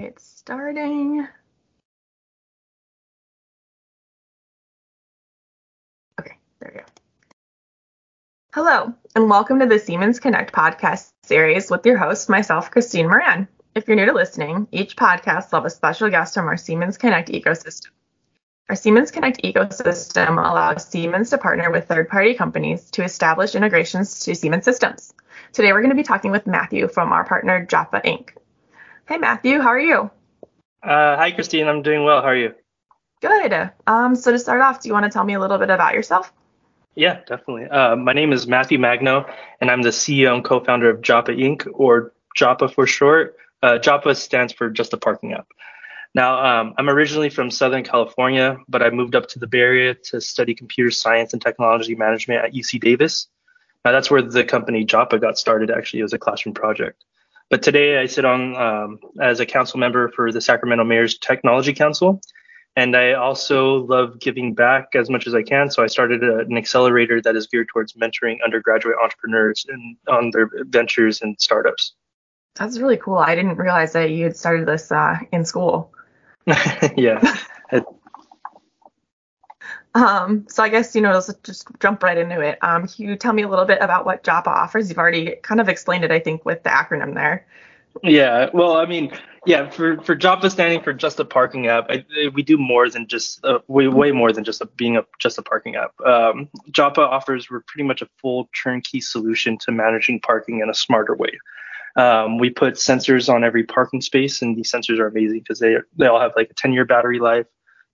It's starting. Okay, there we go. Hello, and welcome to the Siemens Connect podcast series with your host, myself, Christine Moran. If you're new to listening, each podcast will have a special guest from our Siemens Connect ecosystem. Our Siemens Connect ecosystem allows Siemens to partner with third party companies to establish integrations to Siemens systems. Today, we're going to be talking with Matthew from our partner, JAPA Inc. Hey, Matthew, how are you? Uh, hi, Christine. I'm doing well. How are you? Good. Um, so to start off, do you want to tell me a little bit about yourself? Yeah, definitely. Uh, my name is Mathew Magno, and I'm the CEO and co-founder of JAPA Inc., or JAPA for short. Uh, JAPA stands for Just a Parking App. Now, um, I'm originally from Southern California, but I moved up to the Bay Area to study computer science and technology management at UC Davis. Now, that's where the company JAPA got started, actually, as a classroom project. But today I sit on um, as a council member for the Sacramento Mayor's Technology Council. And I also love giving back as much as I can. So I started a, an accelerator that is geared towards mentoring undergraduate entrepreneurs and on their ventures and startups. That's really cool. I didn't realize that you had started this uh, in school. yeah. Um, so I guess, you know, let's just jump right into it. Um, can you tell me a little bit about what JAPA offers? You've already kind of explained it, I think, with the acronym there. Yeah, well, I mean, yeah, for for JAPA standing for just a parking app, I, we do more than just uh, way way more than just a, being a just a parking app. Um, offers we're pretty much a full turnkey solution to managing parking in a smarter way. Um, we put sensors on every parking space, and these sensors are amazing because they they all have like a 10 year battery life.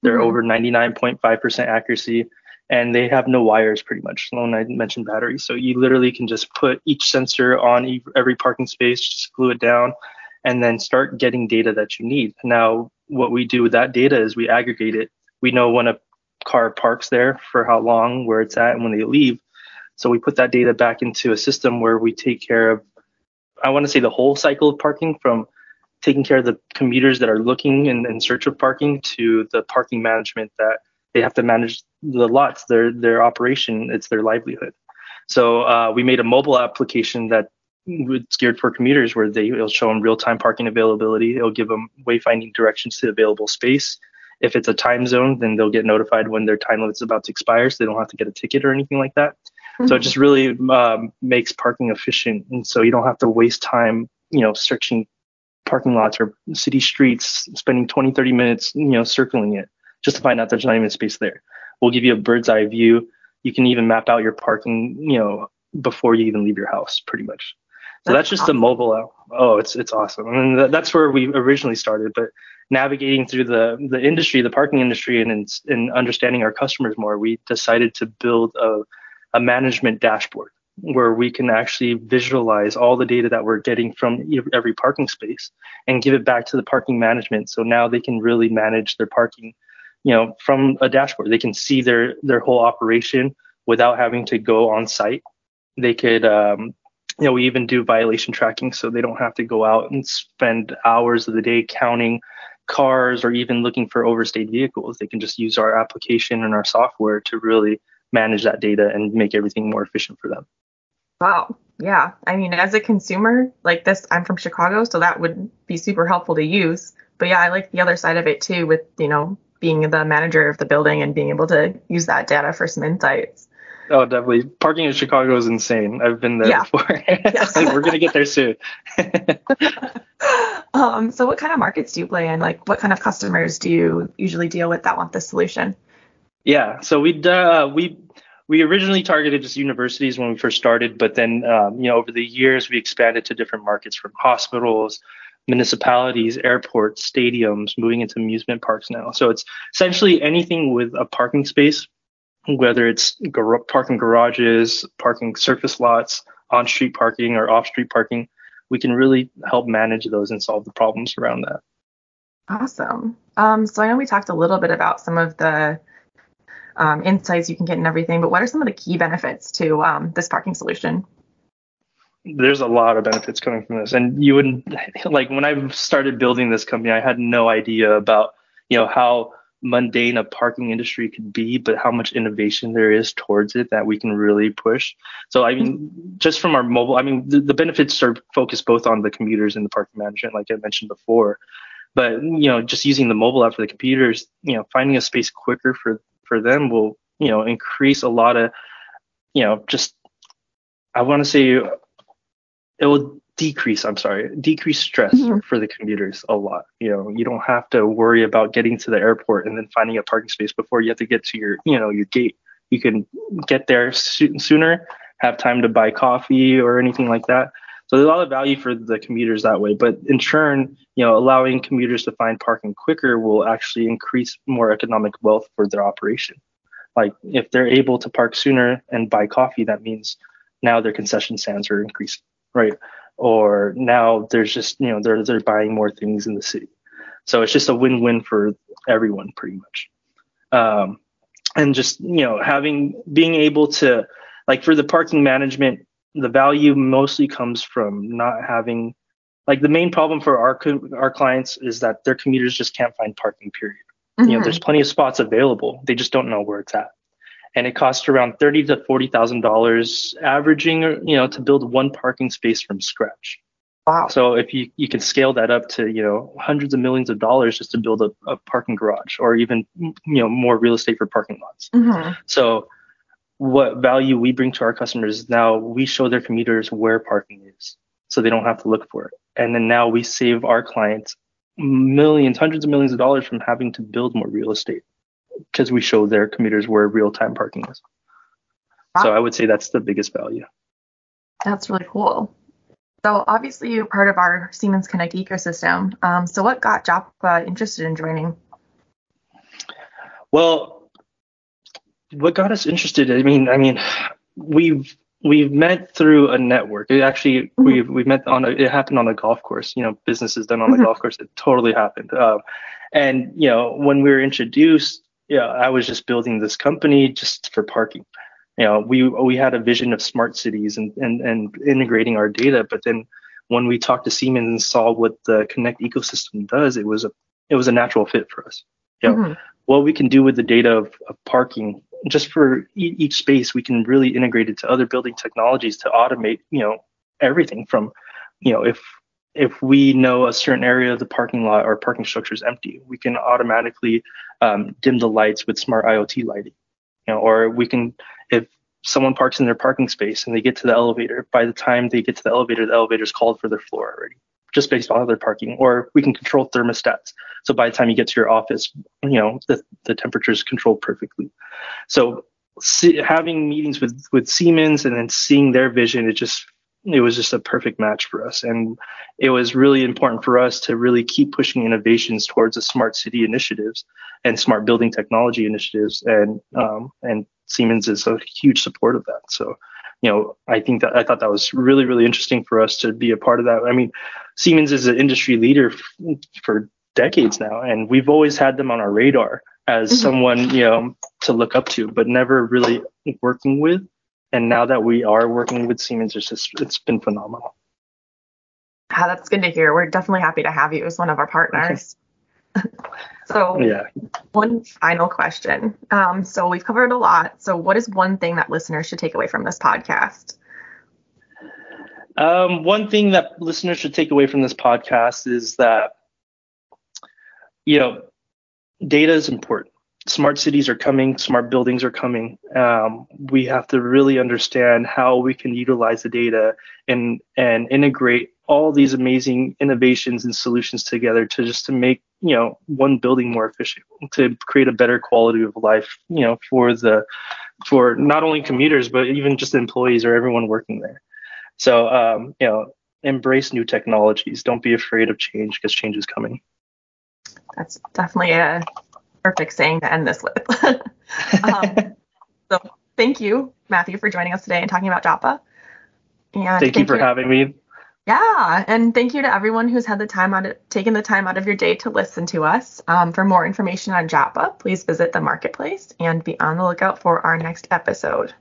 They're mm-hmm. over 99.5% accuracy, and they have no wires pretty much. Sloan I mentioned batteries, so you literally can just put each sensor on every parking space, just glue it down, and then start getting data that you need. Now, what we do with that data is we aggregate it. We know when a car parks there for how long, where it's at, and when they leave. So we put that data back into a system where we take care of I want to say the whole cycle of parking from taking care of the commuters that are looking in, in search of parking to the parking management that they have to manage the lots, their their operation, it's their livelihood. So uh, we made a mobile application that it's geared for commuters where they it'll show them real-time parking availability. It'll give them wayfinding directions to available space. If it's a time zone, then they'll get notified when their time limit's about to expire, so they don't have to get a ticket or anything like that. Mm-hmm. So it just really um, makes parking efficient, and so you don't have to waste time, you know, searching parking lots or city streets, spending 20, 30 minutes, you know, circling it just to find out there's not even space there. We'll give you a bird's eye view. You can even map out your parking, you know, before you even leave your house, pretty much. So that's, that's just awesome. the mobile app. Oh, it's it's awesome. I mean, that's where we originally started, but navigating through the the industry, the parking industry, and and understanding our customers more, we decided to build a a management dashboard where we can actually visualize all the data that we're getting from every parking space and give it back to the parking management. So now they can really manage their parking you know from a dashboard. They can see their their whole operation without having to go on site. They could um, you know we even do violation tracking so they don't have to go out and spend hours of the day counting cars or even looking for overstayed vehicles. They can just use our application and our software to really manage that data and make everything more efficient for them. Wow. Yeah. I mean, as a consumer like this, I'm from Chicago, so that would be super helpful to use. But yeah, I like the other side of it too, with, you know, being the manager of the building and being able to use that data for some insights. Oh, definitely. Parking in Chicago is insane. I've been there yeah. before. We're going to get there soon. um, so what kind of markets do you play in? Like what kind of customers do you usually deal with that want this solution? Yeah, so we uh, we we originally targeted just universities when we first started, but then um, you know over the years we expanded to different markets from hospitals, municipalities, airports, stadiums, moving into amusement parks now. So it's essentially anything with a parking space, whether it's gar- parking garages, parking surface lots, on-street parking or off-street parking. We can really help manage those and solve the problems around that. Awesome. Um, so I know we talked a little bit about some of the um, insights you can get and everything. But what are some of the key benefits to um, this parking solution? There's a lot of benefits coming from this, and you wouldn't like when I started building this company, I had no idea about you know how mundane a parking industry could be, but how much innovation there is towards it that we can really push. So, I mean, just from our mobile, I mean, the, the benefits are focused both on the commuters and the parking management, like I mentioned before. But you know, just using the mobile app for the computers, you know, finding a space quicker for for them will you know increase a lot of you know just I want to say it will decrease i'm sorry decrease stress mm-hmm. for the commuters a lot you know you don't have to worry about getting to the airport and then finding a parking space before you have to get to your you know your gate you can get there so- sooner have time to buy coffee or anything like that so there's a lot of value for the commuters that way but in turn you know allowing commuters to find parking quicker will actually increase more economic wealth for their operation. Like if they're able to park sooner and buy coffee that means now their concession stands are increasing right? Or now there's just you know they're they're buying more things in the city. So it's just a win-win for everyone pretty much. Um, and just you know having being able to like for the parking management the value mostly comes from not having like the main problem for our our clients is that their commuters just can't find parking period mm-hmm. you know there's mm-hmm. plenty of spots available they just don't know where it's at and it costs around thirty to forty thousand dollars, averaging you know to build one parking space from scratch. Wow. So if you you can scale that up to you know hundreds of millions of dollars just to build a, a parking garage or even you know more real estate for parking lots. Mm-hmm. So what value we bring to our customers is now we show their commuters where parking is so they don't have to look for it. And then now we save our clients millions, hundreds of millions of dollars from having to build more real estate because we show their commuters where real time parking is. Wow. So I would say that's the biggest value. That's really cool. So obviously you're part of our Siemens Connect ecosystem. Um, so what got JAPA interested in joining? Well, what got us interested? I mean, I mean, we've we've met through a network. It actually mm-hmm. we we met on a, it happened on a golf course. You know, business is done on mm-hmm. the golf course. It totally happened. Uh, and you know, when we were introduced, yeah, I was just building this company just for parking. You know, we we had a vision of smart cities and and and integrating our data, but then when we talked to Siemens and saw what the Connect ecosystem does, it was a it was a natural fit for us. You know, mm-hmm. what we can do with the data of, of parking just for e- each space, we can really integrate it to other building technologies to automate, you know, everything from, you know, if if we know a certain area of the parking lot or parking structure is empty, we can automatically um, dim the lights with smart IoT lighting. You know, or we can, if someone parks in their parking space and they get to the elevator, by the time they get to the elevator, the elevator is called for their floor already, just based on other parking. Or we can control thermostats. So by the time you get to your office, you know, the, the temperature is controlled perfectly. So see, having meetings with, with Siemens and then seeing their vision, it just it was just a perfect match for us. And it was really important for us to really keep pushing innovations towards the smart city initiatives and smart building technology initiatives. And um, and Siemens is a huge support of that. So, you know, I think that I thought that was really, really interesting for us to be a part of that. I mean, Siemens is an industry leader f- for decades now, and we've always had them on our radar as mm-hmm. someone, you know, to look up to, but never really working with and now that we are working with Siemens, it's just it's been phenomenal. Yeah, that's good to hear. We're definitely happy to have you as one of our partners. so, yeah. one final question. Um, so we've covered a lot. So, what is one thing that listeners should take away from this podcast? Um, one thing that listeners should take away from this podcast is that, you know, data is important smart cities are coming, smart buildings are coming. Um, we have to really understand how we can utilize the data and and integrate all these amazing innovations and solutions together to just to make you know one building more efficient, to create a better quality of life, you know, for the for not only commuters but even just employees or everyone working there. So um, you know, embrace new technologies. Don't be afraid of change because change is coming. That's definitely a perfect saying to end this with. um, so thank you, Matthew, for joining us today and talking about JAPA. And thank, thank you for you. having me. Yeah, and thank you to everyone who's had the time out, of, taken the time out of your day to listen to us. Um, for more information on JAPA, please visit the marketplace and be on the lookout for our next episode.